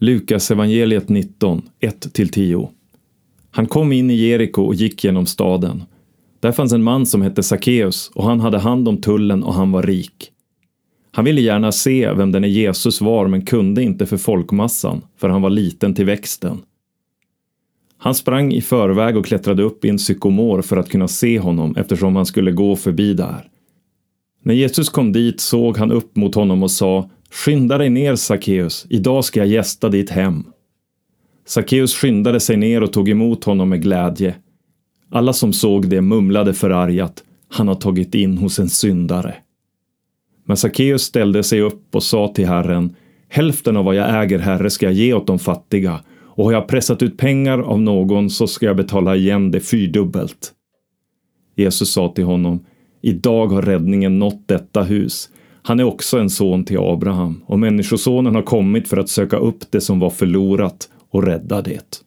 Lukas evangeliet 19, 1-10. Han kom in i Jeriko och gick genom staden. Där fanns en man som hette Sackeus och han hade hand om tullen och han var rik. Han ville gärna se vem denne Jesus var men kunde inte för folkmassan, för han var liten till växten. Han sprang i förväg och klättrade upp i en sykomor för att kunna se honom eftersom han skulle gå förbi där. När Jesus kom dit såg han upp mot honom och sa Skynda dig ner Sackeus, idag ska jag gästa ditt hem. Sackeus skyndade sig ner och tog emot honom med glädje. Alla som såg det mumlade förargat, han har tagit in hos en syndare. Men Sackeus ställde sig upp och sa till Herren, hälften av vad jag äger, Herre, ska jag ge åt de fattiga, och har jag pressat ut pengar av någon så ska jag betala igen det fyrdubbelt. Jesus sa till honom, idag har räddningen nått detta hus. Han är också en son till Abraham, och Människosonen har kommit för att söka upp det som var förlorat och rädda det.